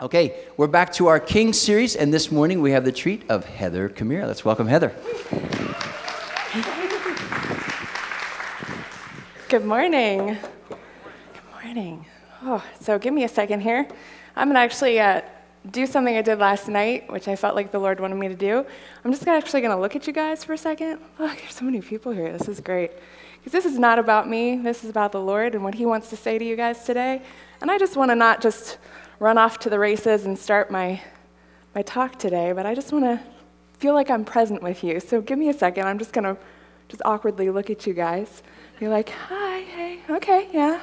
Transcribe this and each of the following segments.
Okay, we're back to our King series, and this morning we have the treat of Heather Kamira. Let's welcome Heather. Good morning. Good morning. Oh, so give me a second here. I'm to actually uh, do something I did last night, which I felt like the Lord wanted me to do. I'm just gonna actually to look at you guys for a second. Look, there's so many people here. This is great. Because this is not about me, this is about the Lord and what He wants to say to you guys today. And I just want to not just run off to the races and start my, my talk today, but I just want to feel like I'm present with you. So give me a second. I'm just going to just awkwardly look at you guys. Be like, hi, hey, okay, yeah.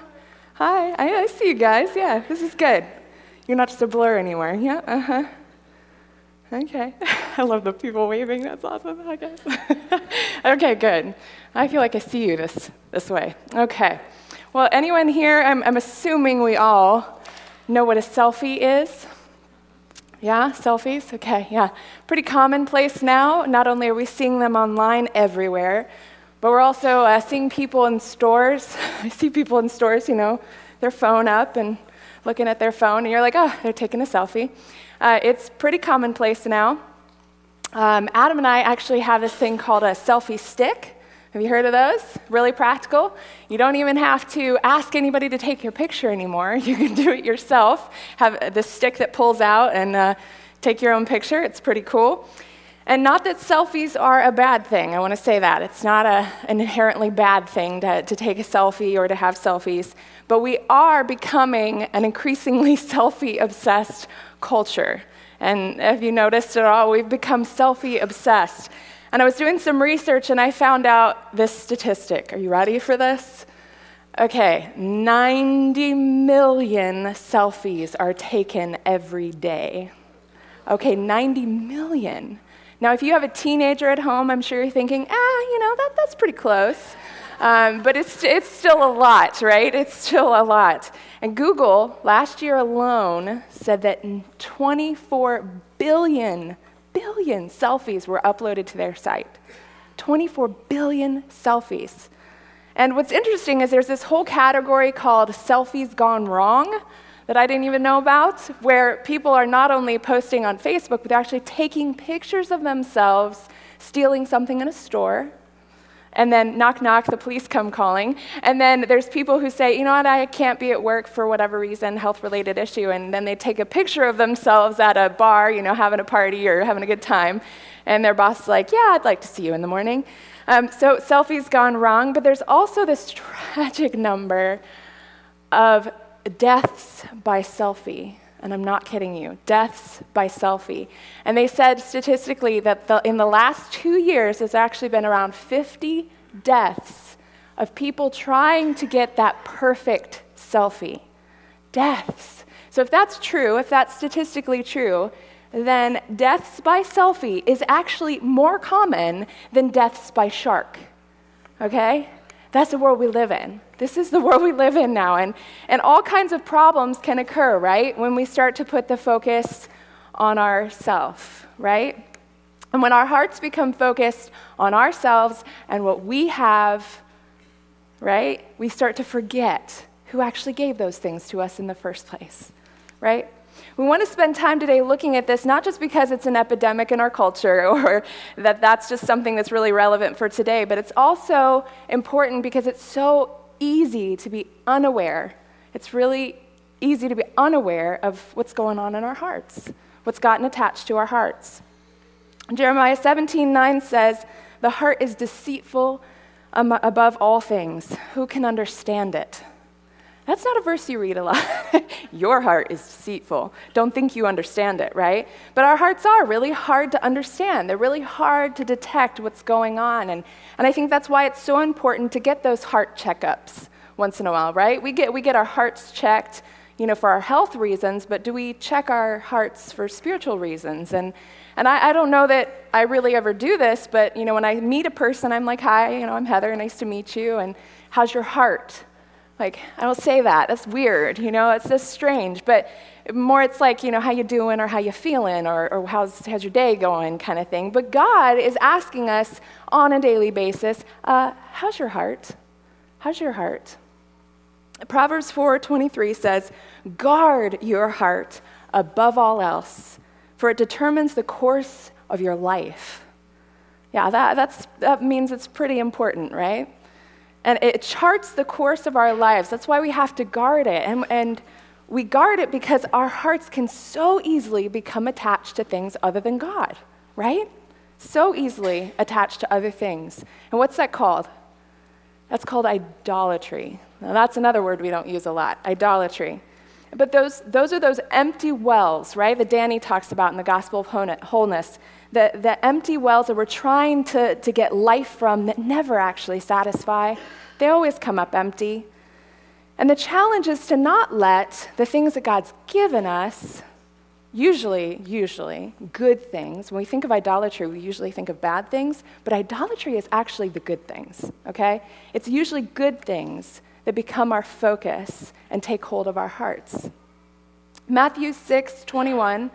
Hi, I, I see you guys. Yeah, this is good. You're not just a blur anymore. Yeah, uh huh. Okay. I love the people waving. That's awesome, I guess. okay, good. I feel like I see you this, this way. Okay. Well, anyone here, I'm, I'm assuming we all know what a selfie is. Yeah, selfies? Okay, yeah. Pretty commonplace now. Not only are we seeing them online everywhere, but we're also uh, seeing people in stores. I see people in stores, you know, their phone up and looking at their phone, and you're like, oh, they're taking a selfie. Uh, it's pretty commonplace now. Um, Adam and I actually have this thing called a selfie stick. Have you heard of those? Really practical. You don't even have to ask anybody to take your picture anymore. You can do it yourself. Have the stick that pulls out and uh, take your own picture. It's pretty cool. And not that selfies are a bad thing. I want to say that. It's not a, an inherently bad thing to, to take a selfie or to have selfies. But we are becoming an increasingly selfie obsessed culture. And have you noticed at all? We've become selfie obsessed. And I was doing some research and I found out this statistic. Are you ready for this? Okay, 90 million selfies are taken every day. Okay, 90 million. Now, if you have a teenager at home, I'm sure you're thinking, ah, you know, that, that's pretty close. Um, but it's, it's still a lot, right? It's still a lot. And Google, last year alone, said that 24 billion, billion selfies were uploaded to their site. 24 billion selfies. And what's interesting is there's this whole category called selfies gone wrong that I didn't even know about, where people are not only posting on Facebook, but they're actually taking pictures of themselves stealing something in a store and then knock, knock, the police come calling. And then there's people who say, you know what, I can't be at work for whatever reason, health related issue. And then they take a picture of themselves at a bar, you know, having a party or having a good time. And their boss is like, yeah, I'd like to see you in the morning. Um, so selfies gone wrong, but there's also this tragic number of deaths by selfie and I'm not kidding you, deaths by selfie. And they said statistically that the, in the last two years, there's actually been around 50 deaths of people trying to get that perfect selfie. Deaths. So, if that's true, if that's statistically true, then deaths by selfie is actually more common than deaths by shark. Okay? That's the world we live in. This is the world we live in now. And, and all kinds of problems can occur, right? When we start to put the focus on ourself, right? And when our hearts become focused on ourselves and what we have, right, we start to forget who actually gave those things to us in the first place, right? We want to spend time today looking at this, not just because it's an epidemic in our culture or that that's just something that's really relevant for today, but it's also important because it's so easy to be unaware. It's really easy to be unaware of what's going on in our hearts, what's gotten attached to our hearts. Jeremiah 17 9 says, The heart is deceitful above all things. Who can understand it? That's not a verse you read a lot. Your heart is deceitful. Don't think you understand it, right? But our hearts are really hard to understand. They're really hard to detect what's going on. And, and I think that's why it's so important to get those heart checkups once in a while, right? We get, we get our hearts checked, you know, for our health reasons, but do we check our hearts for spiritual reasons? And, and I, I don't know that I really ever do this, but, you know, when I meet a person, I'm like, hi, you know, I'm Heather, nice to meet you, and how's your heart? Like, I don't say that. That's weird, you know? It's just strange. But more it's like, you know, how you doing or how you feeling or, or how's, how's your day going kind of thing. But God is asking us on a daily basis, uh, how's your heart? How's your heart? Proverbs 4:23 says, "Guard your heart above all else, for it determines the course of your life. Yeah, that, that's, that means it's pretty important, right? And it charts the course of our lives. That's why we have to guard it. And, and we guard it because our hearts can so easily become attached to things other than God, right? So easily attached to other things. And what's that called? That's called idolatry. Now, that's another word we don't use a lot idolatry. But those, those are those empty wells, right, that Danny talks about in the Gospel of Wholeness. The, the empty wells that we're trying to, to get life from that never actually satisfy. They always come up empty. And the challenge is to not let the things that God's given us, usually, usually, good things, when we think of idolatry, we usually think of bad things, but idolatry is actually the good things, okay? It's usually good things that become our focus and take hold of our hearts. Matthew 6 21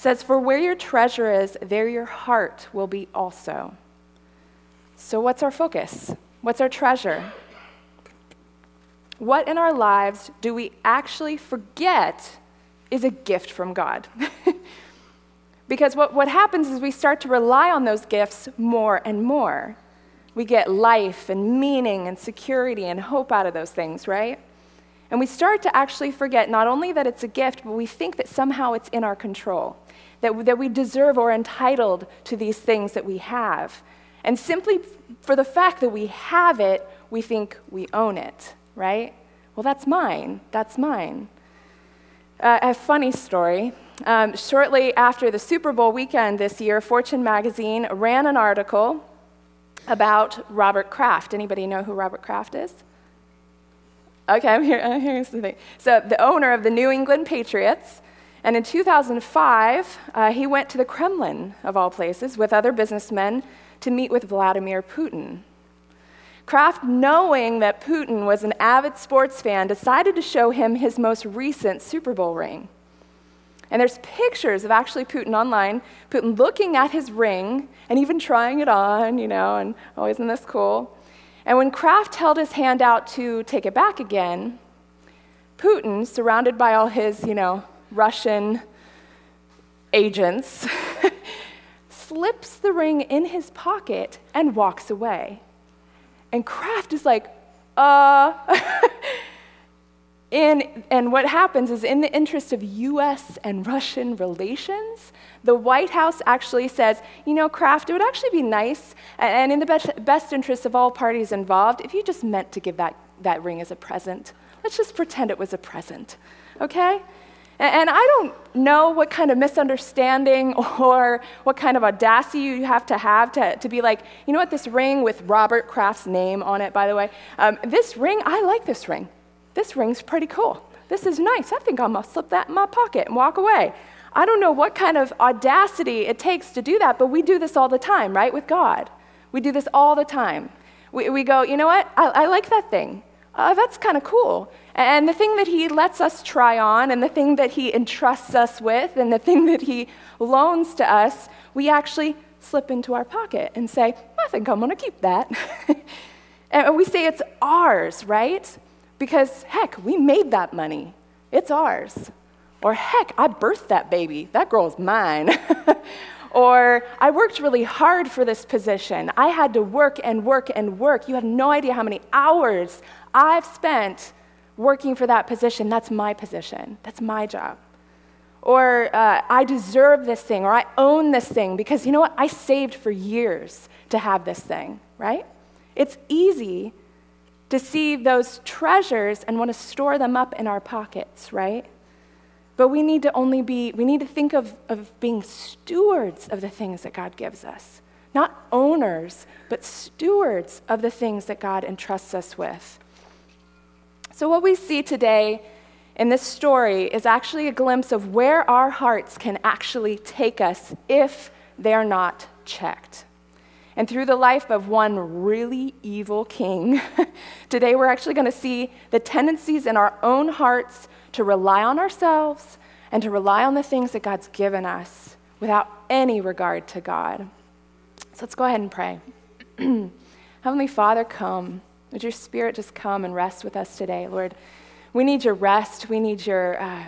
says, For where your treasure is, there your heart will be also. So, what's our focus? What's our treasure? What in our lives do we actually forget is a gift from God? because what, what happens is we start to rely on those gifts more and more. We get life and meaning and security and hope out of those things, right? And we start to actually forget not only that it's a gift, but we think that somehow it's in our control, that, that we deserve or entitled to these things that we have. And simply for the fact that we have it, we think we own it, right? Well, that's mine. That's mine. Uh, a funny story. Um, shortly after the Super Bowl weekend this year, Fortune magazine ran an article about Robert Kraft. Anybody know who Robert Kraft is? Okay, I'm here, the thing. So, the owner of the New England Patriots, and in 2005, uh, he went to the Kremlin, of all places, with other businessmen to meet with Vladimir Putin. Kraft, knowing that Putin was an avid sports fan, decided to show him his most recent Super Bowl ring. And there's pictures of actually Putin online, Putin looking at his ring and even trying it on, you know, and oh, isn't this cool? And when Kraft held his hand out to take it back again, Putin, surrounded by all his, you know, Russian agents, slips the ring in his pocket and walks away. And Kraft is like, uh, In, and what happens is, in the interest of US and Russian relations, the White House actually says, you know, Kraft, it would actually be nice, and in the best, best interest of all parties involved, if you just meant to give that, that ring as a present. Let's just pretend it was a present, okay? And, I don't know what kind of misunderstanding or what kind of audacity you have to have to, to be like, you know what, this ring with Robert Kraft's name on it, by the way, um, this ring, I like this ring. This ring's pretty cool. This is nice. I think I'm going to slip that in my pocket and walk away. I don't know what kind of audacity it takes to do that, but we do this all the time, right, with God. We do this all the time. We, we go, you know what? I, I like that thing. Uh, that's kind of cool. And the thing that He lets us try on, and the thing that He entrusts us with, and the thing that He loans to us, we actually slip into our pocket and say, I think I'm going to keep that. and we say it's ours, right? Because, heck, we made that money. It's ours. Or, heck, I birthed that baby. That girl's mine. or, I worked really hard for this position. I had to work and work and work. You have no idea how many hours I've spent working for that position. That's my position, that's my job. Or, uh, I deserve this thing, or I own this thing because you know what? I saved for years to have this thing, right? It's easy to see those treasures and want to store them up in our pockets, right? But we need to only be, we need to think of, of being stewards of the things that God gives us. Not owners, but stewards of the things that God entrusts us with. So, what we see today in this story is actually a glimpse of where our hearts can actually take us if they're not checked and through the life of one really evil king. Today, we're actually going to see the tendencies in our own hearts to rely on ourselves and to rely on the things that God's given us without any regard to God. So let's go ahead and pray. Heavenly Father, come. Would your spirit just come and rest with us today, Lord? We need your rest. We need your. Uh,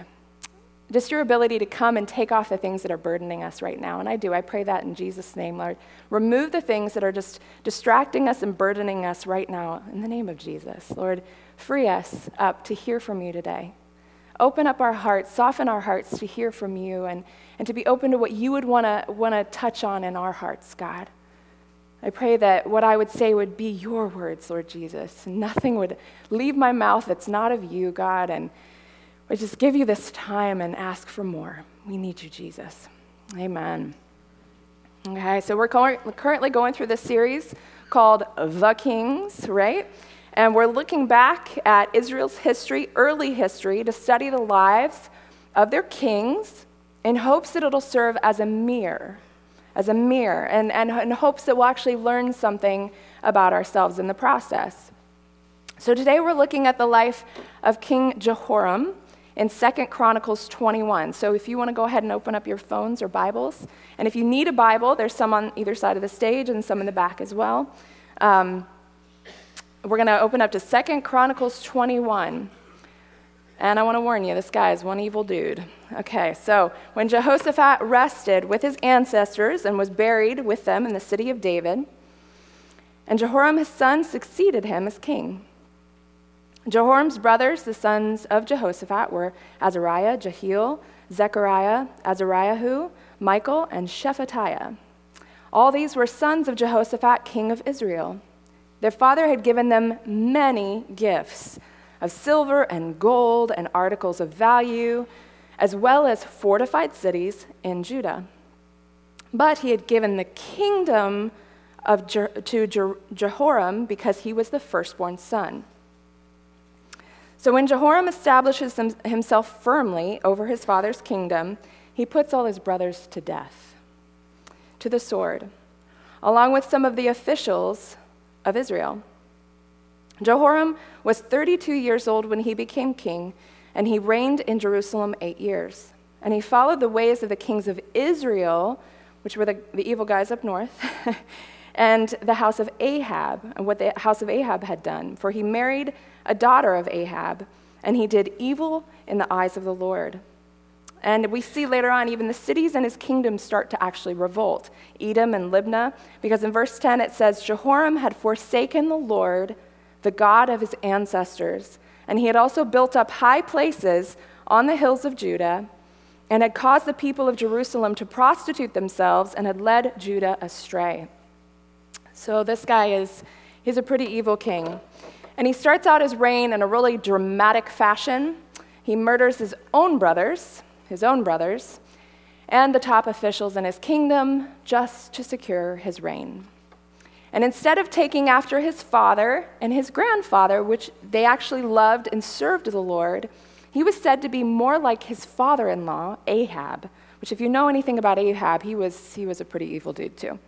just your ability to come and take off the things that are burdening us right now. And I do. I pray that in Jesus' name, Lord. Remove the things that are just distracting us and burdening us right now in the name of Jesus. Lord, free us up to hear from you today. Open up our hearts, soften our hearts to hear from you and, and to be open to what you would want to want to touch on in our hearts, God. I pray that what I would say would be your words, Lord Jesus. Nothing would leave my mouth that's not of you, God, and we just give you this time and ask for more. We need you, Jesus. Amen. Okay, so we're currently going through this series called The Kings, right? And we're looking back at Israel's history, early history, to study the lives of their kings in hopes that it'll serve as a mirror, as a mirror, and, and in hopes that we'll actually learn something about ourselves in the process. So today we're looking at the life of King Jehoram in Second Chronicles 21. So if you want to go ahead and open up your phones or Bibles, and if you need a Bible, there's some on either side of the stage and some in the back as well. Um, we're going to open up to Second Chronicles 21. And I want to warn you, this guy is one evil dude. Okay, so when Jehoshaphat rested with his ancestors and was buried with them in the city of David, and Jehoram his son succeeded him as king. Jehoram's brothers, the sons of Jehoshaphat, were Azariah, Jehiel, Zechariah, Azariahu, Michael, and Shephatiah. All these were sons of Jehoshaphat, king of Israel. Their father had given them many gifts of silver and gold and articles of value, as well as fortified cities in Judah. But he had given the kingdom of Je- to Je- Jehoram because he was the firstborn son. So when Jehoram establishes himself firmly over his father's kingdom, he puts all his brothers to death, to the sword, along with some of the officials of Israel. Jehoram was 32 years old when he became king, and he reigned in Jerusalem eight years. And he followed the ways of the kings of Israel, which were the, the evil guys up north, and the house of Ahab, and what the house of Ahab had done. For he married a daughter of Ahab, and he did evil in the eyes of the Lord. And we see later on, even the cities and his kingdom start to actually revolt Edom and Libnah, because in verse 10 it says, Jehoram had forsaken the Lord, the God of his ancestors, and he had also built up high places on the hills of Judah, and had caused the people of Jerusalem to prostitute themselves, and had led Judah astray. So this guy is, he's a pretty evil king. And he starts out his reign in a really dramatic fashion. He murders his own brothers, his own brothers, and the top officials in his kingdom just to secure his reign. And instead of taking after his father and his grandfather, which they actually loved and served the Lord, he was said to be more like his father in law, Ahab, which, if you know anything about Ahab, he was, he was a pretty evil dude, too.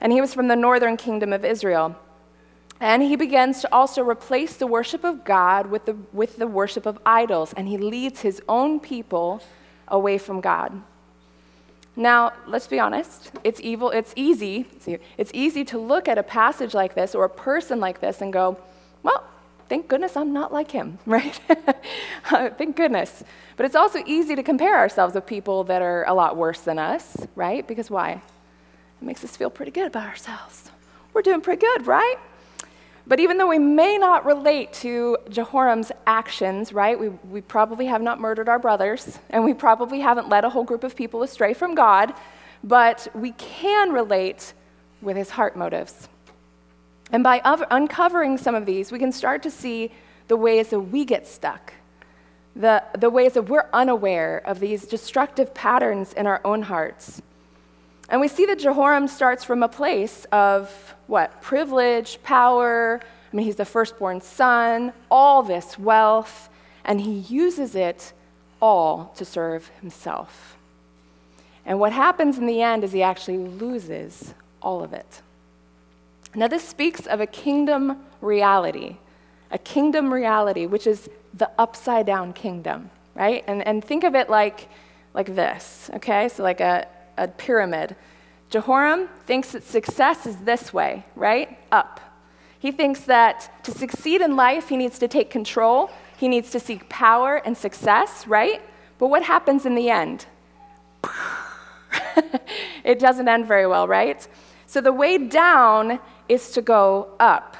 And he was from the northern kingdom of Israel. And he begins to also replace the worship of God with the, with the worship of idols, and he leads his own people away from God. Now, let's be honest, it's evil, it's easy, it's easy to look at a passage like this or a person like this and go, well, thank goodness I'm not like him, right? thank goodness. But it's also easy to compare ourselves with people that are a lot worse than us, right? Because why? It makes us feel pretty good about ourselves. We're doing pretty good, right? But even though we may not relate to Jehoram's actions, right, we, we probably have not murdered our brothers, and we probably haven't led a whole group of people astray from God, but we can relate with his heart motives. And by uncovering some of these, we can start to see the ways that we get stuck, the, the ways that we're unaware of these destructive patterns in our own hearts. And we see that Jehoram starts from a place of what? Privilege, power. I mean, he's the firstborn son, all this wealth, and he uses it all to serve himself. And what happens in the end is he actually loses all of it. Now, this speaks of a kingdom reality, a kingdom reality, which is the upside down kingdom, right? And, and think of it like, like this, okay? So, like a, a pyramid. Jehoram thinks that success is this way, right? Up. He thinks that to succeed in life, he needs to take control, he needs to seek power and success, right? But what happens in the end? it doesn't end very well, right? So the way down is to go up.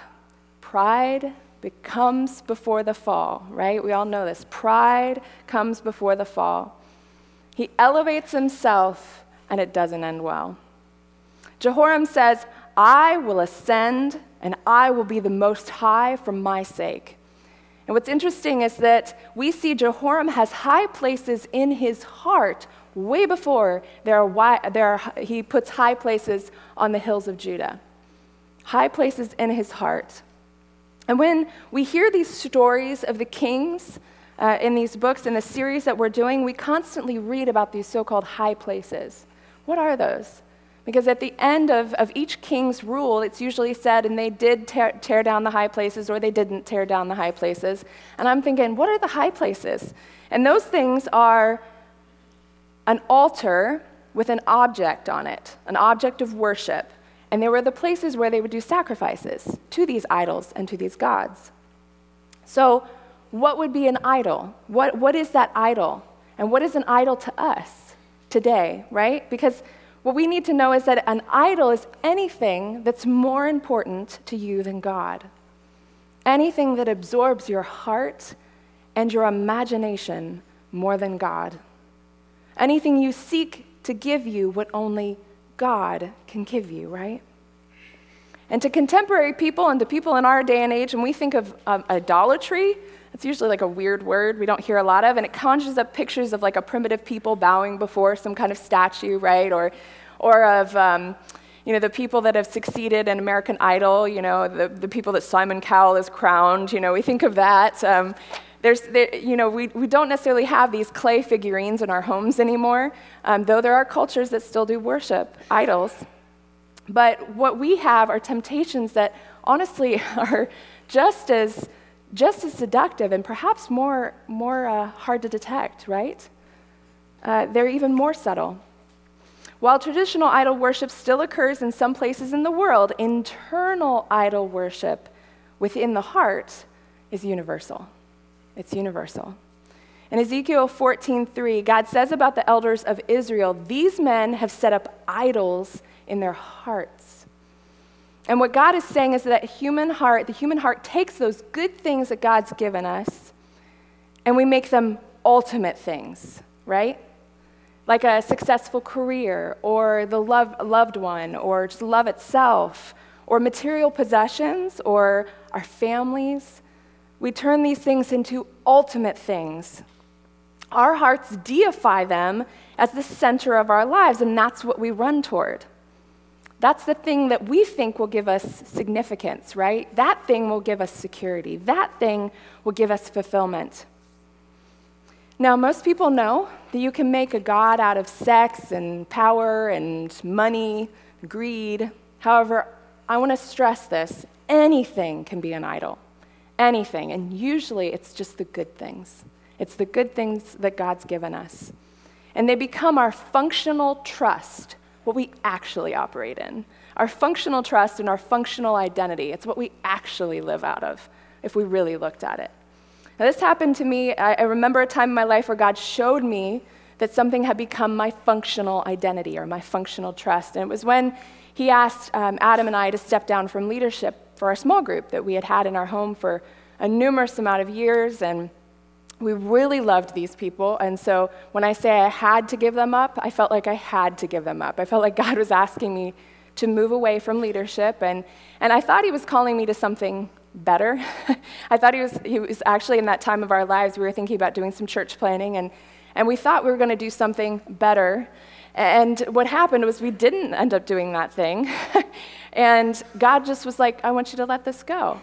Pride becomes before the fall, right? We all know this. Pride comes before the fall. He elevates himself, and it doesn't end well. Jehoram says, I will ascend, and I will be the most high for my sake. And what's interesting is that we see Jehoram has high places in his heart way before there are, there are, he puts high places on the hills of Judah. High places in his heart. And when we hear these stories of the kings uh, in these books, in the series that we're doing, we constantly read about these so called high places. What are those? Because at the end of, of each king's rule, it's usually said, and they did tear, tear down the high places or they didn't tear down the high places. And I'm thinking, what are the high places? And those things are an altar with an object on it, an object of worship. And they were the places where they would do sacrifices to these idols and to these gods. So, what would be an idol? What, what is that idol? And what is an idol to us today, right? Because what we need to know is that an idol is anything that's more important to you than God. Anything that absorbs your heart and your imagination more than God. Anything you seek to give you what only God can give you, right? And to contemporary people and to people in our day and age, when we think of um, idolatry, it's usually like a weird word we don't hear a lot of, and it conjures up pictures of like a primitive people bowing before some kind of statue, right? Or, or of, um, you know, the people that have succeeded in American Idol, you know, the, the people that Simon Cowell has crowned, you know, we think of that. Um, there's, there, you know, we, we don't necessarily have these clay figurines in our homes anymore, um, though there are cultures that still do worship idols. But what we have are temptations that honestly are just as just as seductive and perhaps more, more uh, hard to detect, right? Uh, they're even more subtle. While traditional idol worship still occurs in some places in the world, internal idol worship within the heart is universal. It's universal. In Ezekiel 14:3, God says about the elders of Israel, "These men have set up idols in their hearts." And what God is saying is that human heart, the human heart takes those good things that God's given us and we make them ultimate things, right? Like a successful career or the love, loved one or just love itself or material possessions or our families. We turn these things into ultimate things. Our hearts deify them as the center of our lives, and that's what we run toward. That's the thing that we think will give us significance, right? That thing will give us security. That thing will give us fulfillment. Now, most people know that you can make a God out of sex and power and money, greed. However, I want to stress this anything can be an idol. Anything. And usually it's just the good things. It's the good things that God's given us. And they become our functional trust what we actually operate in. Our functional trust and our functional identity. It's what we actually live out of if we really looked at it. Now, this happened to me. I, I remember a time in my life where God showed me that something had become my functional identity or my functional trust. And it was when He asked um, Adam and I to step down from leadership for our small group that we had had in our home for a numerous amount of years. And we really loved these people. And so when I say I had to give them up, I felt like I had to give them up. I felt like God was asking me to move away from leadership. And, and I thought He was calling me to something better. I thought he was, he was actually in that time of our lives, we were thinking about doing some church planning, and, and we thought we were going to do something better. And what happened was we didn't end up doing that thing. and God just was like, I want you to let this go.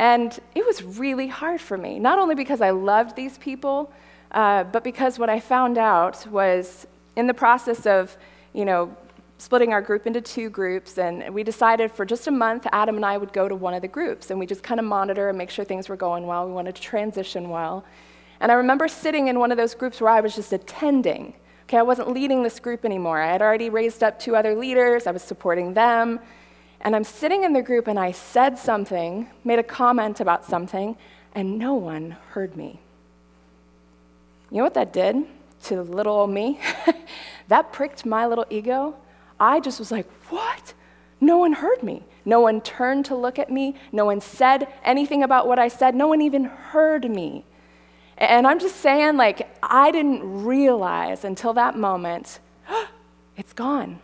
And it was really hard for me, not only because I loved these people, uh, but because what I found out was in the process of, you know, splitting our group into two groups, and we decided for just a month, Adam and I would go to one of the groups, and we just kind of monitor and make sure things were going well. We wanted to transition well. And I remember sitting in one of those groups where I was just attending. Okay, I wasn't leading this group anymore. I had already raised up two other leaders, I was supporting them. And I'm sitting in the group and I said something, made a comment about something, and no one heard me. You know what that did? to little old me, that pricked my little ego. I just was like, what? No one heard me. No one turned to look at me. No one said anything about what I said. No one even heard me. And I'm just saying, like, I didn't realize until that moment, it's gone.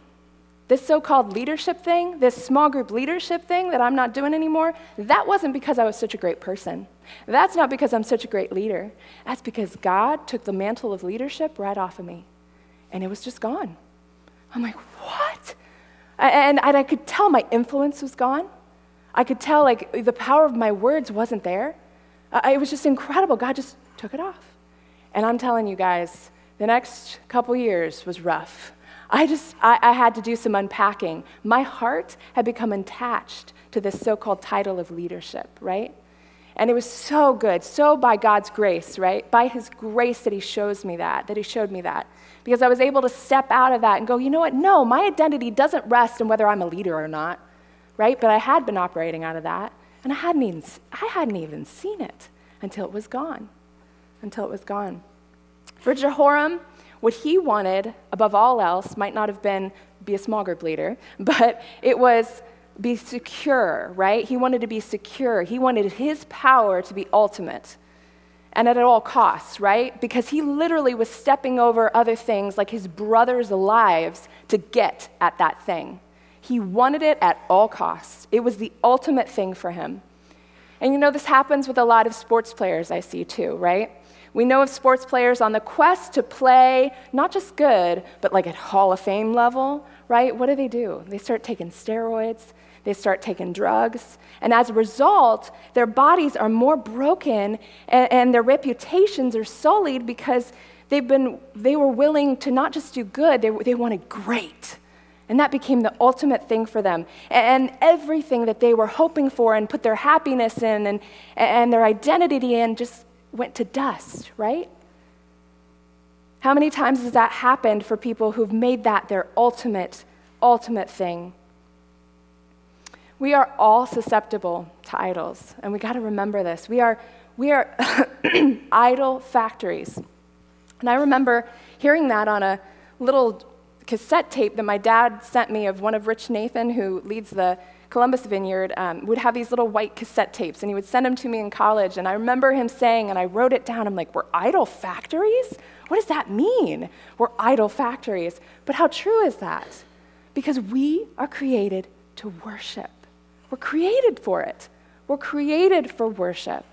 This so called leadership thing, this small group leadership thing that I'm not doing anymore, that wasn't because I was such a great person. That's not because I'm such a great leader. That's because God took the mantle of leadership right off of me. And it was just gone. I'm like, what? And, I could tell my influence was gone. I could tell, like, the power of my words wasn't there. It was just incredible. God just took it off. And I'm telling you guys, the next couple years was rough. I just, I, I had to do some unpacking. My heart had become attached to this so called title of leadership, right? And it was so good, so by God's grace, right? By His grace that He shows me that, that He showed me that. Because I was able to step out of that and go, you know what? No, my identity doesn't rest in whether I'm a leader or not, right? But I had been operating out of that, and I hadn't even, I hadn't even seen it until it was gone. Until it was gone. For Jehoram, what he wanted, above all else, might not have been be a small group leader, but it was be secure, right? He wanted to be secure. He wanted his power to be ultimate and at all costs, right? Because he literally was stepping over other things like his brother's lives to get at that thing. He wanted it at all costs. It was the ultimate thing for him. And you know, this happens with a lot of sports players I see too, right? We know of sports players on the quest to play not just good, but like at Hall of Fame level, right? What do they do? They start taking steroids, they start taking drugs, and as a result, their bodies are more broken and, and their reputations are sullied because they've been, they were willing to not just do good, they, they wanted great. And that became the ultimate thing for them. And everything that they were hoping for and put their happiness in and, and their identity in just went to dust, right? How many times has that happened for people who've made that their ultimate, ultimate thing? We are all susceptible to idols, and we got to remember this. We are, we are idol factories. And I remember hearing that on a little cassette tape that my dad sent me of one of Rich Nathan, who leads the Columbus Vineyard um, would have these little white cassette tapes, and he would send them to me in college. And I remember him saying, and I wrote it down, I'm like, we're idol factories? What does that mean? We're idol factories. But how true is that? Because we are created to worship. We're created for it. We're created for worship.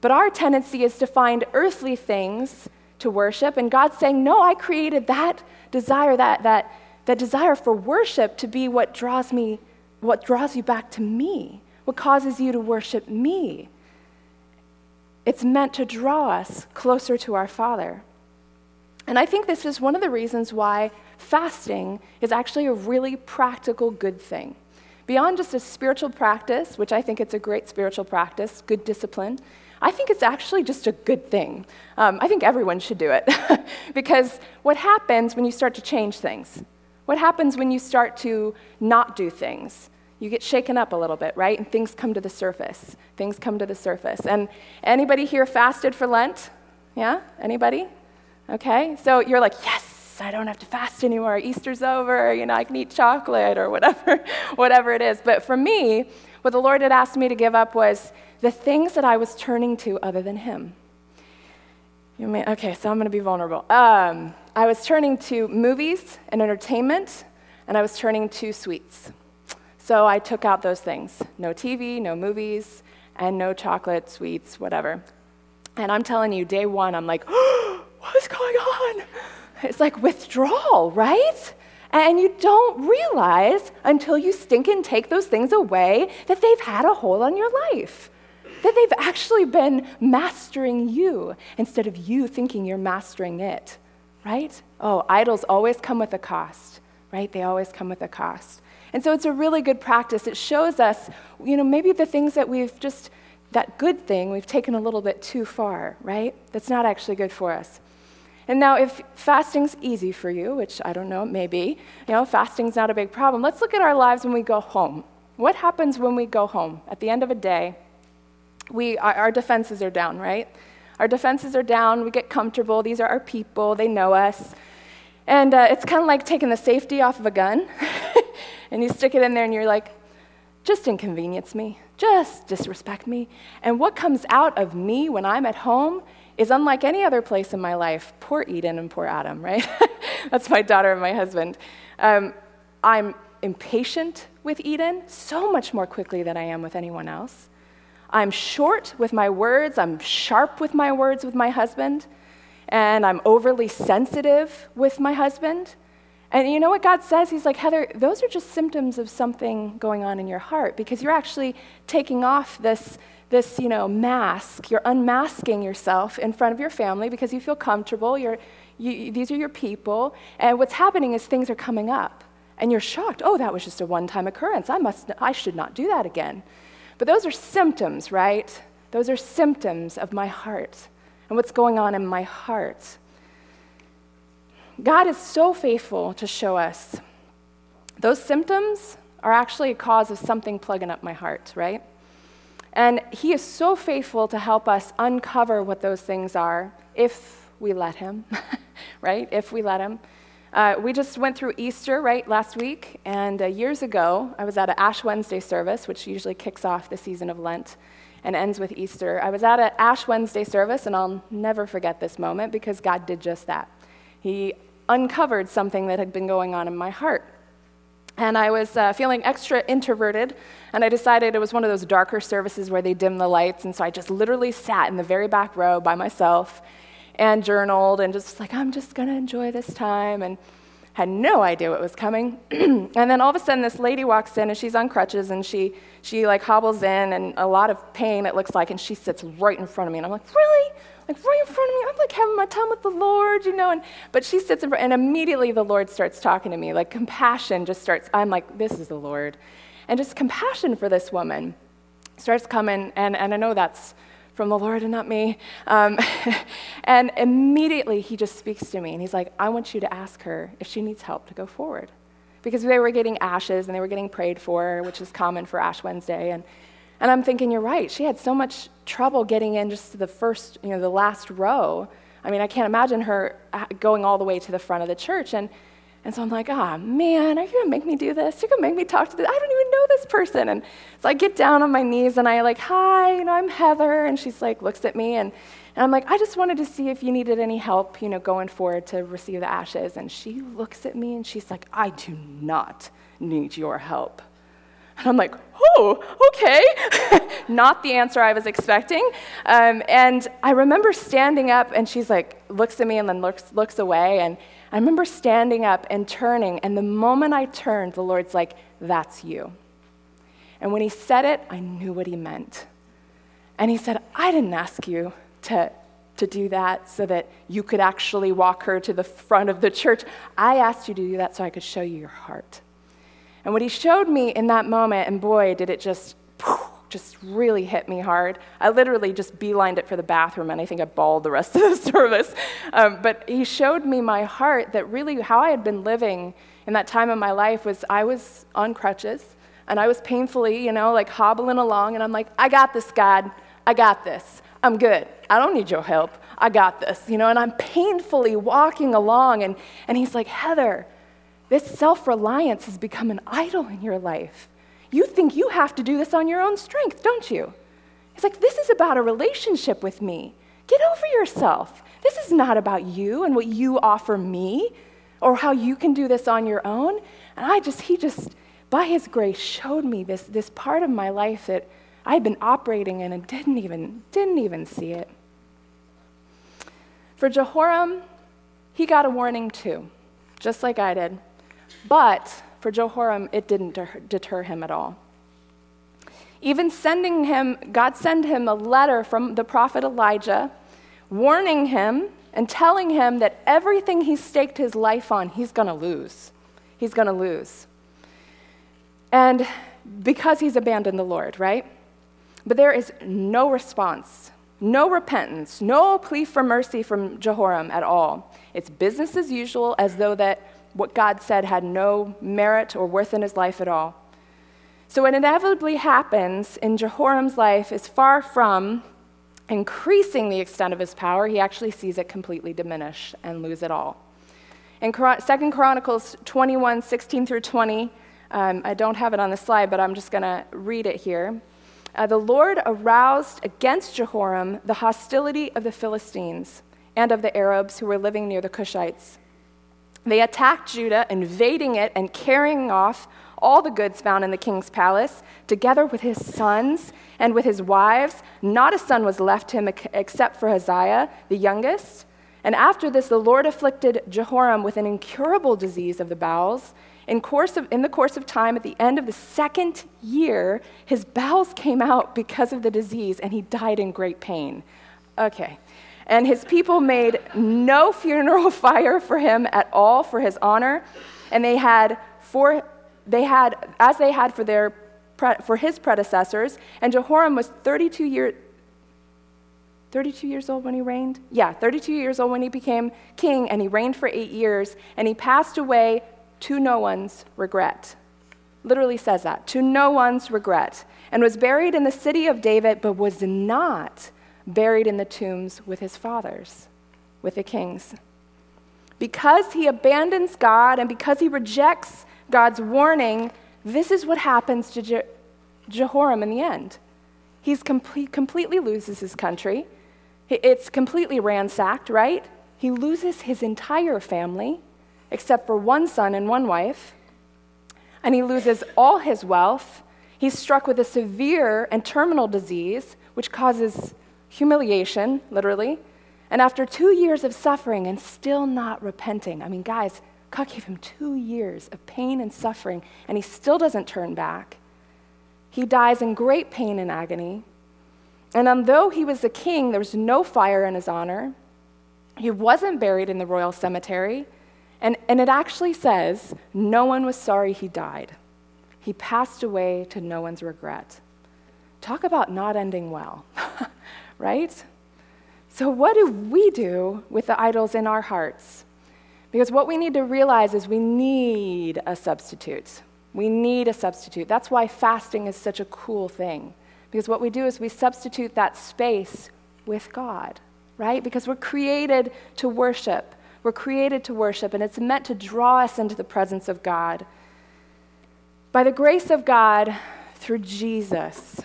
But our tendency is to find earthly things to worship, and God's saying, No, I created that desire, that, that, that desire for worship to be what draws me what draws you back to me, what causes you to worship me. It's meant to draw us closer to our Father. And I think this is one of the reasons why fasting is actually a really practical good thing. Beyond just a spiritual practice, which I think it's a great spiritual practice, good discipline, I think it's actually just a good thing. Um, I think everyone should do it. because what happens when you start to change things? What happens when you start to not do things? You get shaken up a little bit, right? And things come to the surface. Things come to the surface. And anybody here fasted for Lent? Yeah? Anybody? Okay. So you're like, yes, I don't have to fast anymore. Easter's over. You know, I can eat chocolate or whatever, whatever it is. But for me, what the Lord had asked me to give up was the things that I was turning to other than Him. You may, okay, so I'm going to be vulnerable. Um, I was turning to movies and entertainment, and I was turning to sweets. So I took out those things no TV, no movies, and no chocolate, sweets, whatever. And I'm telling you, day one, I'm like, oh, what's going on? It's like withdrawal, right? And you don't realize until you stink and take those things away that they've had a hold on your life that they've actually been mastering you instead of you thinking you're mastering it, right? Oh, idols always come with a cost, right? They always come with a cost. And so it's a really good practice. It shows us, you know, maybe the things that we've just, that good thing, we've taken a little bit too far, right? That's not actually good for us. And now, if fasting's easy for you, which I don't know, maybe, you know, fasting's not a big problem, let's look at our lives when we go home. What happens when we go home at the end of a day? We, our, defenses are down, right? Our defenses are down. We get comfortable. These are our people. They know us. And uh, it's kind of like taking the safety off of a gun, and you stick it in there, and you're like, just inconvenience me, just disrespect me. And what comes out of me when I'm at home is unlike any other place in my life. Poor Eden and poor Adam, right? That's my daughter and my husband. Um, I'm impatient with Eden so much more quickly than I am with anyone else. I'm short with my words, I'm sharp with my words with my husband, and I'm overly sensitive with my husband. And you know what God says? He's like, Heather, those are just symptoms of something going on in your heart because you're actually taking off this this you know mask. You're unmasking yourself in front of your family because you feel comfortable. You're, you, these are your people. And what's happening is things are coming up and you're shocked. Oh that was just a one-time occurrence. I must i should not do that again but those are symptoms right those are symptoms of my heart and what's going on in my heart god is so faithful to show us those symptoms are actually a cause of something plugging up my heart right and He is so faithful to help us uncover what those things are if we let Him, right? If we let Him. Uh, we just went through Easter, right, last week. And uh, years ago, I was at an Ash Wednesday service, which usually kicks off the season of Lent and ends with Easter. I was at an Ash Wednesday service, and I'll never forget this moment because God did just that. He uncovered something that had been going on in my heart. And I was uh, feeling extra introverted, and I decided it was one of those darker services where they dim the lights. And so I just literally sat in the very back row by myself and journaled and just like, I'm just going to enjoy this time. And had no idea what was coming. and then all of a sudden, this lady walks in, and she's on crutches, and she, she like hobbles in, and a lot of pain, it looks like, and she sits right in front of me. And I'm like, really? like right in front of me. I'm like having my time with the Lord, you know. And but she sits in front, and immediately the Lord starts talking to me. Like compassion just starts. I'm like, this is the Lord, and just compassion for this woman starts coming. And and I know that's from the Lord and not me. Um, and immediately he just speaks to me, and he's like, I want you to ask her if she needs help to go forward. Because they were getting ashes and they were getting prayed for, which is common for Ash Wednesday. And and I'm thinking, you're right. She had so much trouble getting in just to the first, you know, the last row. I mean, I can't imagine her uh, going all the way to the front of the church. And, and so I'm like, ah, oh, man, are you to make me do this? You're to make me talk to this? I don't even know this person. And so I get down on my knees and I like, hi, you know, I'm Heather. And she's like, looks at me. And, and I'm like, I just wanted to see if you needed any help, you know, going forward to receive the ashes. And she looks at me and she's like, I do not need your help. And I'm like, oh, okay. Not the answer I was expecting. Um, and I remember standing up, and she's like, looks at me and then looks, looks away. And I remember standing up and turning. And the moment I turned, the Lord's like, that's you. And when he said it, I knew what he meant. And he said, I didn't ask you to, to do that so that you could actually walk her to the front of the church. I asked you to do that so I could show you your heart. And what he showed me in that moment, and boy, did it just, just really hit me hard. I literally just beelined it for the bathroom, and I think I bawled the rest of the service. Um, but he showed me my heart that really how I had been living in that time of my life was I was on crutches, and I was painfully, you know, like hobbling along, and I'm like, I got this, God. I got this. I'm good. I don't need your help. I got this, you know, and I'm painfully walking along, and, and he's like, Heather, this self reliance has become an idol in your life. You think you have to do this on your own strength, don't you? He's like, This is about a relationship with me. Get over yourself. This is not about you and what you offer me or how you can do this on your own. And I just, he just, by his grace, showed me this, this part of my life that I'd been operating in and didn't even, didn't even see it. For Jehoram, he got a warning too, just like I did. But for Jehoram, it didn't deter him at all. Even sending him, God sent him a letter from the prophet Elijah, warning him and telling him that everything he staked his life on, he's going to lose. He's going to lose. And because he's abandoned the Lord, right? But there is no response, no repentance, no plea for mercy from Jehoram at all. It's business as usual, as though that what God said had no merit or worth in his life at all. So, what inevitably happens in Jehoram's life is far from increasing the extent of his power, he actually sees it completely diminish and lose it all. In Second Chronicles 21 16 through 20, um, I don't have it on the slide, but I'm just going to read it here. Uh, the Lord aroused against Jehoram the hostility of the Philistines and of the Arabs who were living near the Cushites. They attacked Judah, invading it and carrying off all the goods found in the king's palace, together with his sons and with his wives. Not a son was left him except for Uzziah, the youngest. And after this, the Lord afflicted Jehoram with an incurable disease of the bowels. In, course of, in the course of time, at the end of the second year, his bowels came out because of the disease, and he died in great pain. Okay. And his people made no funeral fire for him at all for his honor, and they had for they had as they had for their for his predecessors. And Jehoram was 32 years 32 years old when he reigned? Yeah, 32 years old when he became king, and he reigned for eight years, and he passed away to no one's regret. Literally says that, to no one's regret, and was buried in the city of David, but was not buried in the tombs with his fathers, with the kings. Because he abandons God and because he rejects God's warning, this is what happens to Je- Jehoram in the end. He complete, completely loses his country. It's completely ransacked, right? He loses his entire family, except for one son and one wife. And he loses all his wealth. He's struck with a severe and terminal disease, which causes humiliation, literally. And after two years of suffering and still not repenting, I mean, guys, God gave him two years of pain and suffering, and he still doesn't turn back. He dies in great pain and agony. And um, although he was the king, there was no fire in his honor. He wasn't buried in the royal cemetery. And, and it actually says no one was sorry he died. He passed away to no one's regret. Talk about not ending well. right? So, what do we do with the idols in our hearts? Because what we need to realize is we need a substitute. We need a substitute. That's why fasting is such a cool thing. Because what we do is we substitute that space with God, right? Because we're created to worship. We're created to worship, and it's meant to draw us into the presence of God. By the grace of God, through Jesus,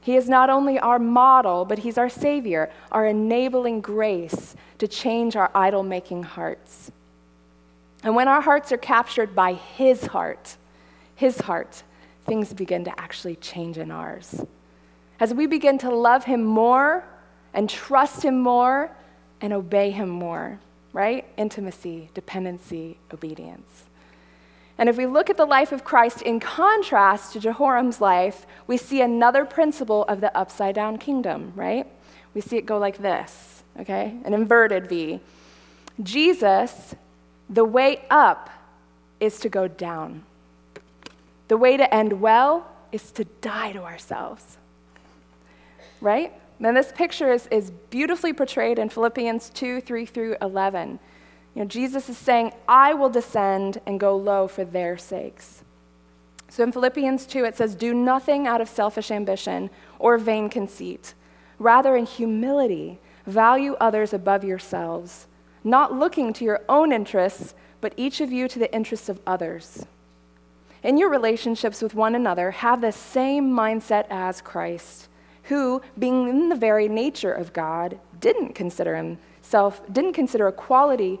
he is not only our model, but He's our Savior, our enabling grace to change our idol making hearts. And when our hearts are captured by His heart, His heart, things begin to actually change in ours. As we begin to love Him more and trust Him more and obey Him more, right? Intimacy, dependency, obedience. And if we look at the life of Christ in contrast to Jehoram's life, we see another principle of the upside down kingdom, right? We see it go like this, okay? An inverted V. Jesus, the way up is to go down. The way to end well is to die to ourselves, right? Then this picture is, is beautifully portrayed in Philippians 2 3 through 11. You know, Jesus is saying, I will descend and go low for their sakes. So in Philippians 2, it says, Do nothing out of selfish ambition or vain conceit. Rather, in humility, value others above yourselves, not looking to your own interests, but each of you to the interests of others. In your relationships with one another, have the same mindset as Christ, who, being in the very nature of God, didn't consider himself, didn't consider equality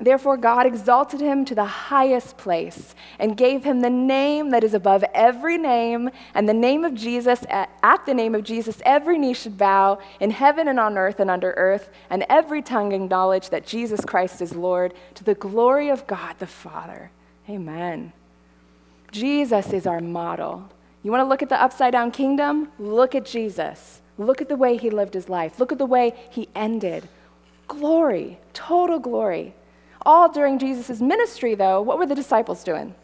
Therefore, God exalted him to the highest place and gave him the name that is above every name, and the name of Jesus, at the name of Jesus, every knee should bow in heaven and on earth and under earth, and every tongue acknowledge that Jesus Christ is Lord to the glory of God the Father. Amen. Jesus is our model. You want to look at the upside down kingdom? Look at Jesus. Look at the way he lived his life. Look at the way he ended. Glory, total glory. All during Jesus' ministry, though, what were the disciples doing?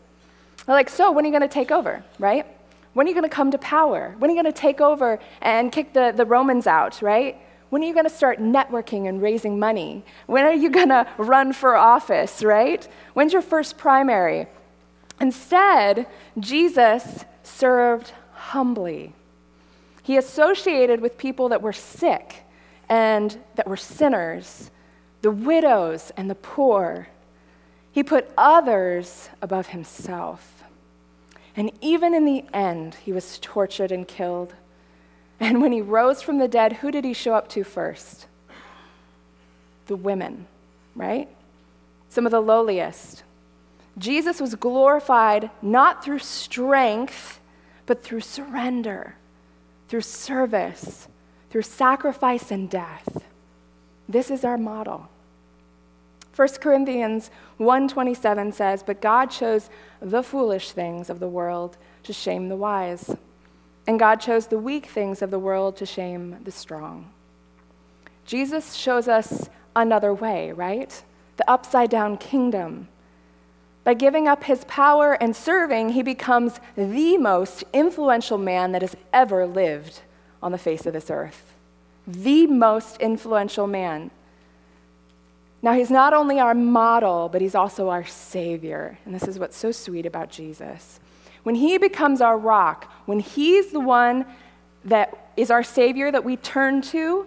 They're like, so when are you going to take over, right? When are you going to come to power? When are you going to take over and kick the, the Romans out, right? When are you going to start networking and raising money? When are you going to run for office, right? When's your first primary? Instead, Jesus served humbly. He associated with people that were sick and that were sinners, the widows and the poor. He put others above himself. And even in the end, he was tortured and killed. And when he rose from the dead, who did he show up to first? The women, right? Some of the lowliest. Jesus was glorified not through strength, but through surrender, through service, through sacrifice and death. This is our model. 1 Corinthians 1:27 says, "But God chose the foolish things of the world to shame the wise, and God chose the weak things of the world to shame the strong." Jesus shows us another way, right? The upside down kingdom. By giving up his power and serving, he becomes the most influential man that has ever lived on the face of this earth. The most influential man. Now, he's not only our model, but he's also our Savior. And this is what's so sweet about Jesus. When he becomes our rock, when he's the one that is our Savior that we turn to,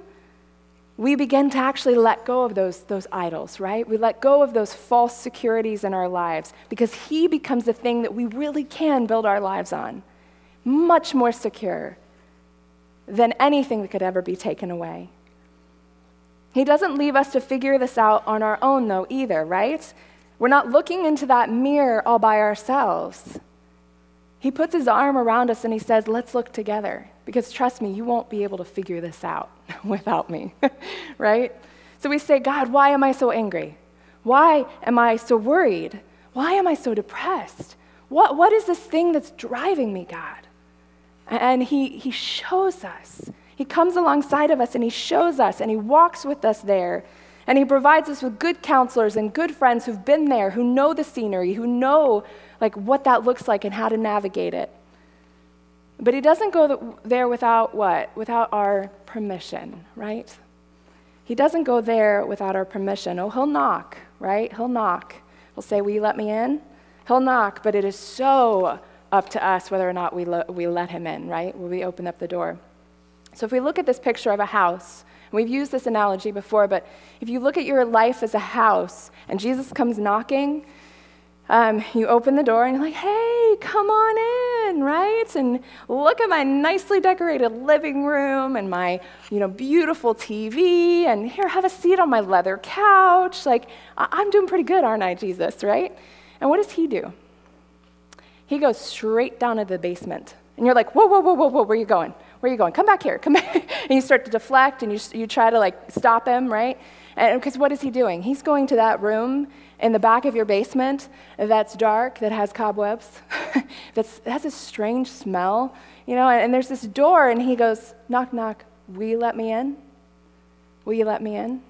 we begin to actually let go of those, those idols, right? We let go of those false securities in our lives because He becomes the thing that we really can build our lives on. Much more secure than anything that could ever be taken away. He doesn't leave us to figure this out on our own, though, either, right? We're not looking into that mirror all by ourselves. He puts his arm around us and he says, Let's look together. Because trust me, you won't be able to figure this out without me, right? So we say, God, why am I so angry? Why am I so worried? Why am I so depressed? What, what is this thing that's driving me, God? And he, he shows us. He comes alongside of us and he shows us and he walks with us there. And he provides us with good counselors and good friends who've been there, who know the scenery, who know like what that looks like and how to navigate it. But he doesn't go there without what? Without our permission, right? He doesn't go there without our permission. Oh, he'll knock, right? He'll knock. He'll say, Will you let me in? He'll knock, but it is so up to us whether or not we, lo- we let him in, right? Will we open up the door? So if we look at this picture of a house, and we've used this analogy before, but if you look at your life as a house and Jesus comes knocking, um, you open the door and you're like, hey, come on in, right? And look at my nicely decorated living room and my, you know, beautiful TV, and here, have a seat on my leather couch. Like, I'm doing pretty good, aren't I, Jesus, right? And what does he do? He goes straight down to the basement. And you're like, whoa, whoa, whoa, whoa, whoa, where are you going? Where are you going? Come back here. Come back. and you start to deflect and you, you try to like stop him, right? And because what is he doing? He's going to that room in the back of your basement that's dark, that has cobwebs, that's, that has a strange smell, you know, and, and there's this door, and he goes, knock, knock, will you let me in? Will you let me in?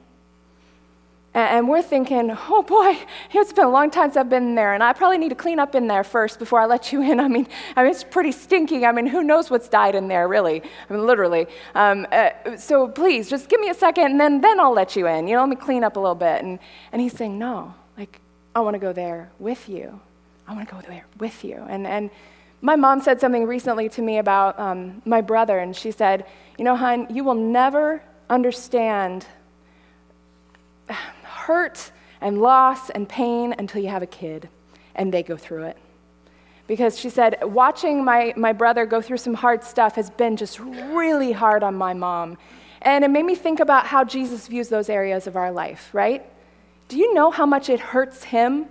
And we're thinking, oh boy, it's been a long time since I've been there, and I probably need to clean up in there first before I let you in. I mean, I mean it's pretty stinky. I mean, who knows what's died in there, really? I mean, literally. Um, uh, so please, just give me a second, and then, then I'll let you in. You know, let me clean up a little bit. And, and he's saying, no, like, I want to go there with you. I want to go there with you. And, and my mom said something recently to me about um, my brother, and she said, you know, hon, you will never understand hurt and loss and pain until you have a kid and they go through it. Because she said, watching my, my brother go through some hard stuff has been just really hard on my mom. And it made me think about how Jesus views those areas of our life, right? Do you know how much it hurts him?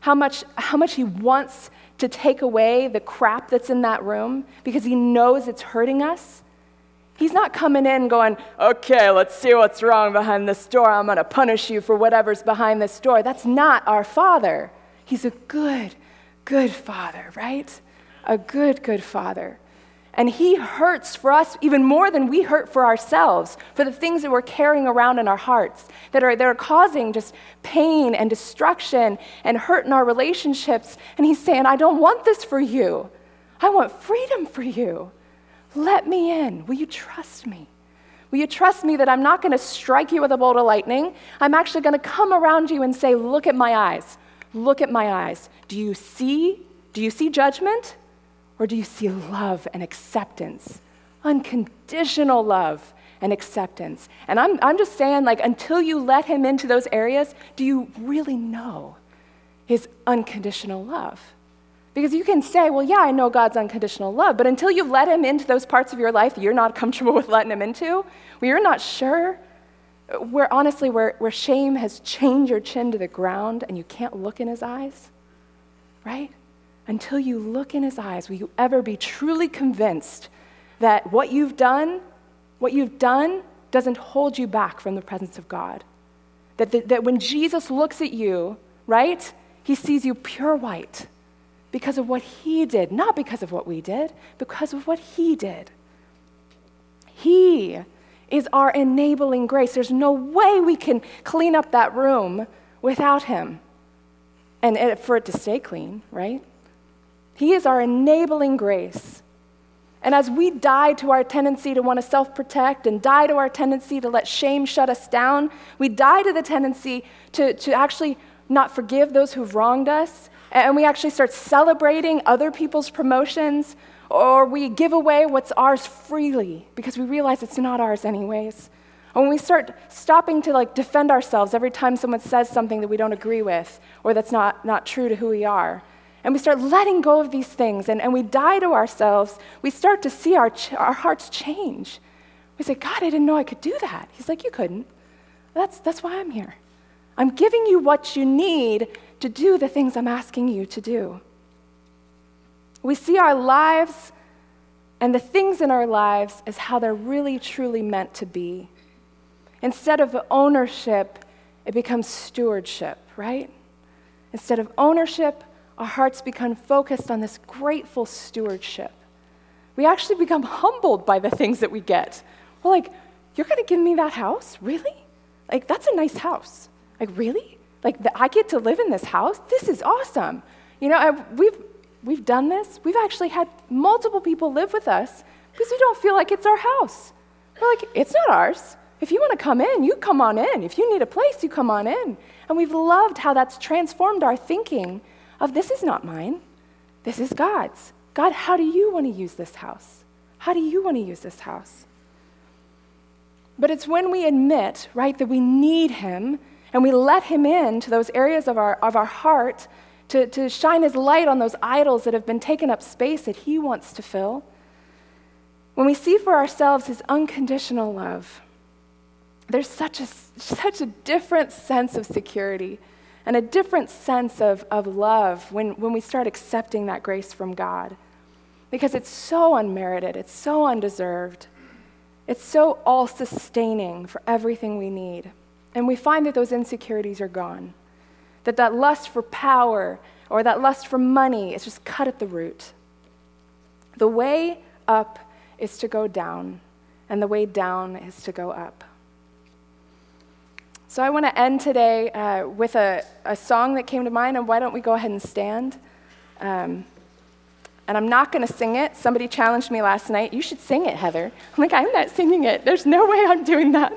How much, how much he wants to take away the crap that's in that room because he knows it's hurting us? He's not coming in going, okay, let's see what's wrong behind this door. I'm going to punish you for whatever's behind this door. That's not our Father. He's a good, good Father, right? A good, good Father. And He hurts for us even more than we hurt for ourselves, for the things that we're carrying around in our hearts that are, that are causing just pain and destruction and hurt in our relationships. And He's saying, I don't want this for you. I want freedom for you. Let me in. Will you trust me? Will you trust me that I'm not going to strike you with a bolt of lightning? I'm actually going to come around you and say, Look at my eyes. Look at my eyes. Do you see? Do you see judgment? Or do you see love and acceptance? Unconditional love and acceptance. And I'm, I'm just saying, like, until you let him into those areas, do you really know his unconditional love? Because you can say, well, yeah, I know God's unconditional love, but until you've let Him into those parts of your life you're not comfortable with letting Him into, where you're not sure, where honestly, where, where shame has chained your chin to the ground and you can't look in His eyes, right? Until you look in His eyes, will you ever be truly convinced that what you've done, what you've done, doesn't hold you back from the presence of God? That, that, that when Jesus looks at you, right, He sees you pure white because of what he did, not because of what we did, because of what he did. He is our enabling grace. There's no way we can clean up that room without him and for it to stay clean, right? He is our enabling grace. And as we die to our tendency to want to self protect and die to our tendency to let shame shut us down, we die to the tendency to, to actually not forgive those who've wronged us and we actually start celebrating other people's promotions, or we give away what's ours freely because we realize it's not ours anyways. And when we start stopping to like defend ourselves every time someone says something that we don't agree with or that's not, not true to who we are, and we start letting go of these things and, and we die to ourselves, we start to see our, ch- our hearts change. We say, God, I didn't know I could do that. He's like, You couldn't. That's, that's why I'm here. I'm giving you what you need to do the things I'm asking you to do. We see our lives and the things in our lives as how they're really, truly meant to be. Instead of ownership, it becomes stewardship, right? Instead of ownership, our hearts become focused on this grateful stewardship. We actually become humbled by the things that we get. We're like, You're going to give me that house? Really? Like, that's a nice house. Like, really? Like, the, I get to live in this house? This is awesome. You know, I, we've, we've done this. We've actually had multiple people live with us because we don't feel like it's our house. We're like, it's not ours. If you want to come in, you come on in. If you need a place, you come on in. And we've loved how that's transformed our thinking of this is not mine, this is God's. God, how do you want to use this house? How do you want to use this house? But it's when we admit, right, that we need Him and we let Him in to those areas of our, of our heart to, to shine His light on those idols that have been taking up space that He wants to fill. When we see for ourselves His unconditional love, there's such a, such a different sense of security and a different sense of, of love when, when we start accepting that grace from God. Because it's so unmerited, it's so undeserved, it's so all sustaining for everything we need. And we find that those insecurities are gone. That that lust for power or that lust for money is just cut at the root. The way up is to go down, and the way down is to go up. So I want to end today uh, with a, a song that came to mind, and why don't we go ahead and stand? Um, and I'm not going to sing it. Somebody challenged me last night, you should sing it, Heather. I'm like, I'm not singing it. There's no way I'm doing that.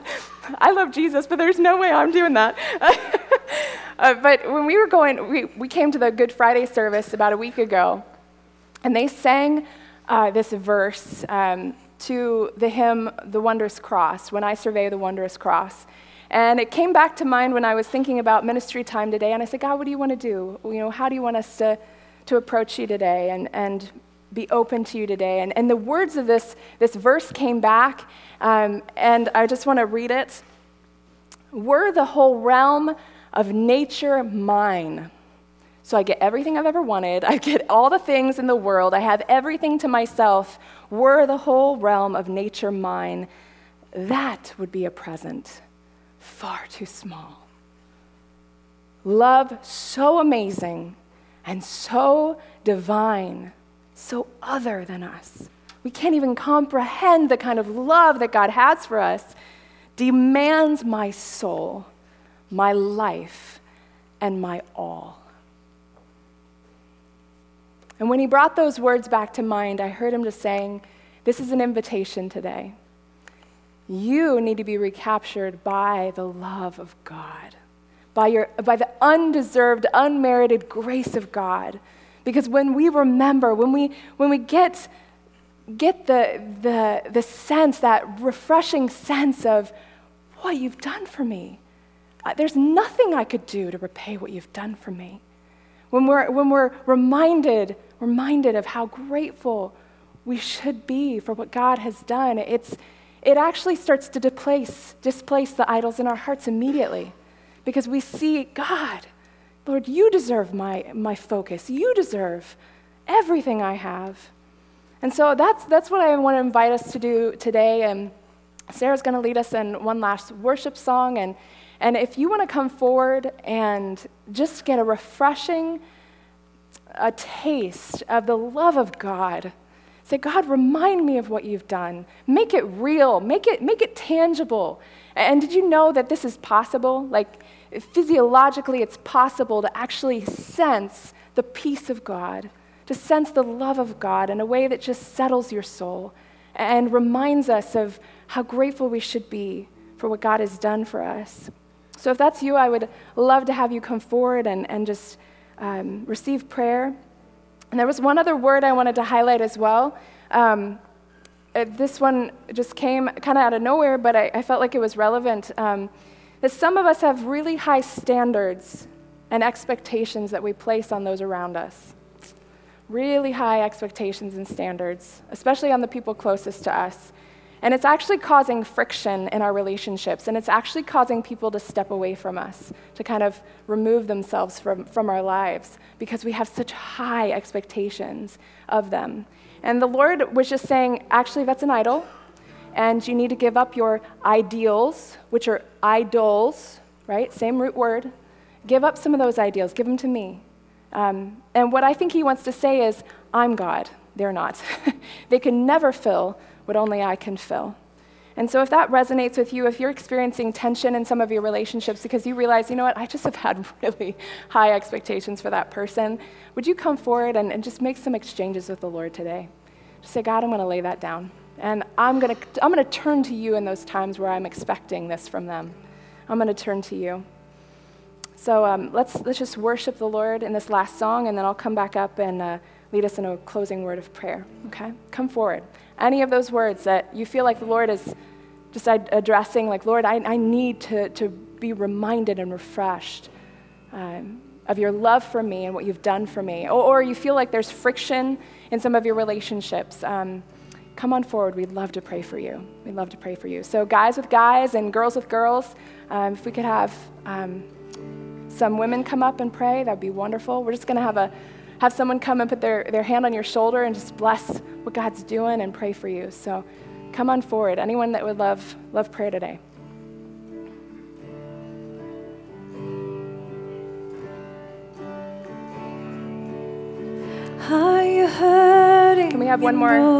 I love Jesus, but there's no way I'm doing that. uh, but when we were going, we, we came to the Good Friday service about a week ago, and they sang uh, this verse um, to the hymn, The Wondrous Cross, when I survey the wondrous cross. And it came back to mind when I was thinking about ministry time today, and I said, God, what do you want to do? You know, how do you want us to, to approach you today and, and be open to you today? And, and the words of this, this verse came back, um, and I just want to read it. Were the whole realm of nature mine? So I get everything I've ever wanted. I get all the things in the world. I have everything to myself. Were the whole realm of nature mine? That would be a present far too small. Love so amazing and so divine, so other than us, we can't even comprehend the kind of love that God has for us, demands my soul, my life, and my all. And when he brought those words back to mind, I heard him just saying, This is an invitation today. You need to be recaptured by the love of God, by, your, by the undeserved, unmerited grace of God. Because when we remember, when we, when we get, get the, the, the sense, that refreshing sense of what you've done for me, there's nothing I could do to repay what you've done for me. When we're, when we're reminded reminded of how grateful we should be for what God has done, it's, it actually starts to displace, displace the idols in our hearts immediately because we see God, Lord, you deserve my, my focus. You deserve everything I have. And so that's, that's what I want to invite us to do today. And Sarah's going to lead us in one last worship song. And, and if you want to come forward and just get a refreshing, a taste of the love of God. Say, God, remind me of what you've done. Make it real, make it, make it tangible. And did you know that this is possible? Like, physiologically, it's possible to actually sense the peace of God, to sense the love of God in a way that just settles your soul and reminds us of how grateful we should be for what God has done for us. So, if that's you, I would love to have you come forward and, and just um, receive prayer. And there was one other word I wanted to highlight as well. Um, uh, this one just came kind of out of nowhere, but I, I, felt like it was relevant. Um, that some of us have really high standards and expectations that we place on those around us. Really high expectations and standards, especially on the people closest to us. And it's actually causing friction in our relationships, and it's actually causing people to step away from us, to kind of remove themselves from, from our lives, because we have such high expectations of them. And the Lord was just saying, actually, that's an idol, and you need to give up your ideals, which are idols, right? Same root word. Give up some of those ideals, give them to me. Um, and what I think he wants to say is, I'm God, they're not. they can never fill what only I can fill. And so, if that resonates with you, if you're experiencing tension in some of your relationships because you realize, you know what, I just have had really high expectations for that person, would you come forward and, and just make some exchanges with the Lord today? Just say, God, I'm going to lay that down. And I'm going to I'm going to turn to you in those times where I'm expecting this from them. I'm going to turn to you. So um, let's, let's just worship the Lord in this last song, and then I'll come back up and uh, lead us in a closing word of prayer. Okay? Come forward any of those words that you feel like the Lord is just addressing, like, Lord, I, I need to, to be reminded and refreshed um, of your love for me and what you've done for me. Or, or, you feel like there's friction in some of your relationships. Um, come on forward. We'd love to pray for you. We'd love to pray for you. So, guys with guys and girls with girls, um, if we could have um, some women come up and pray, that would be wonderful. We're just going to have a have someone come and put their, their hand on your shoulder and just bless what God's doing and pray for you. So come on forward. Anyone that would love, love prayer today. Are you hurting? Can we have one more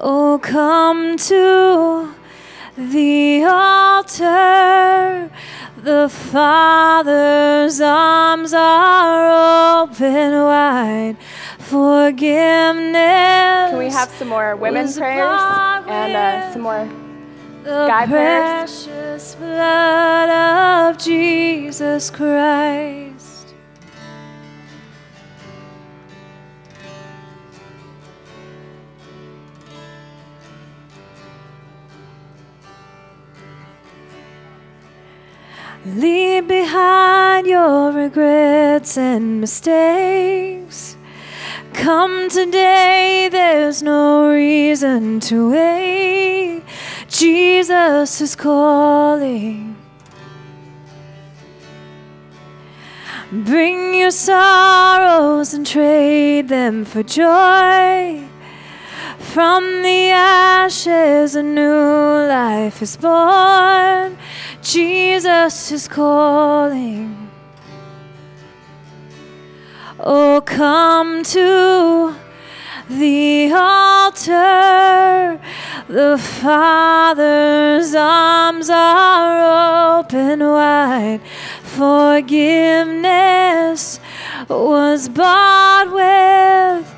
Oh, come to the altar. The Father's arms are open wide forgiveness. Can we have some more women's prayers and uh, some more guy prayers? The precious blood of Jesus Christ. Leave behind your regrets and mistakes Come today, there's no reason to wait. Jesus is calling. Bring your sorrows and trade them for joy. From the ashes, a new life is born. Jesus is calling. Oh, come to the altar. The Father's arms are open wide. Forgiveness was bought with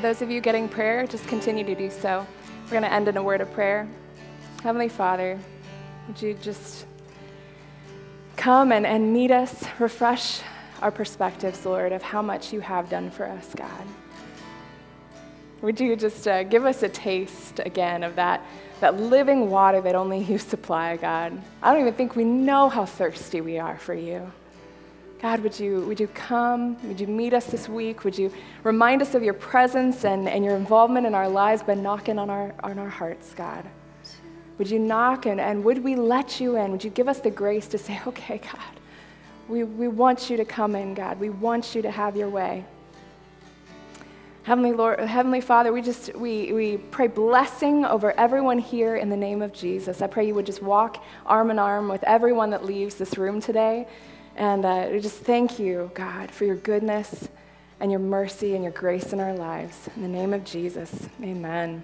For those of you getting prayer, just continue to do so. We're going to end in a word of prayer. Heavenly Father, would you just come and, and meet us, refresh our perspectives, Lord, of how much you have done for us, God. Would you just uh, give us a taste again of that, that living water that only you supply, God? I don't even think we know how thirsty we are for you. God, would you, would you come? Would you meet us this week? Would you remind us of your presence and, and your involvement in our lives by knocking on our, on our hearts, God? Would you knock and, and would we let you in? Would you give us the grace to say, okay, God, we, we want you to come in, God. We want you to have your way. Heavenly Lord, Heavenly Father, we just we, we pray blessing over everyone here in the name of Jesus. I pray you would just walk arm in arm with everyone that leaves this room today. And uh, we just thank you, God, for your goodness and your mercy and your grace in our lives. In the name of Jesus, amen.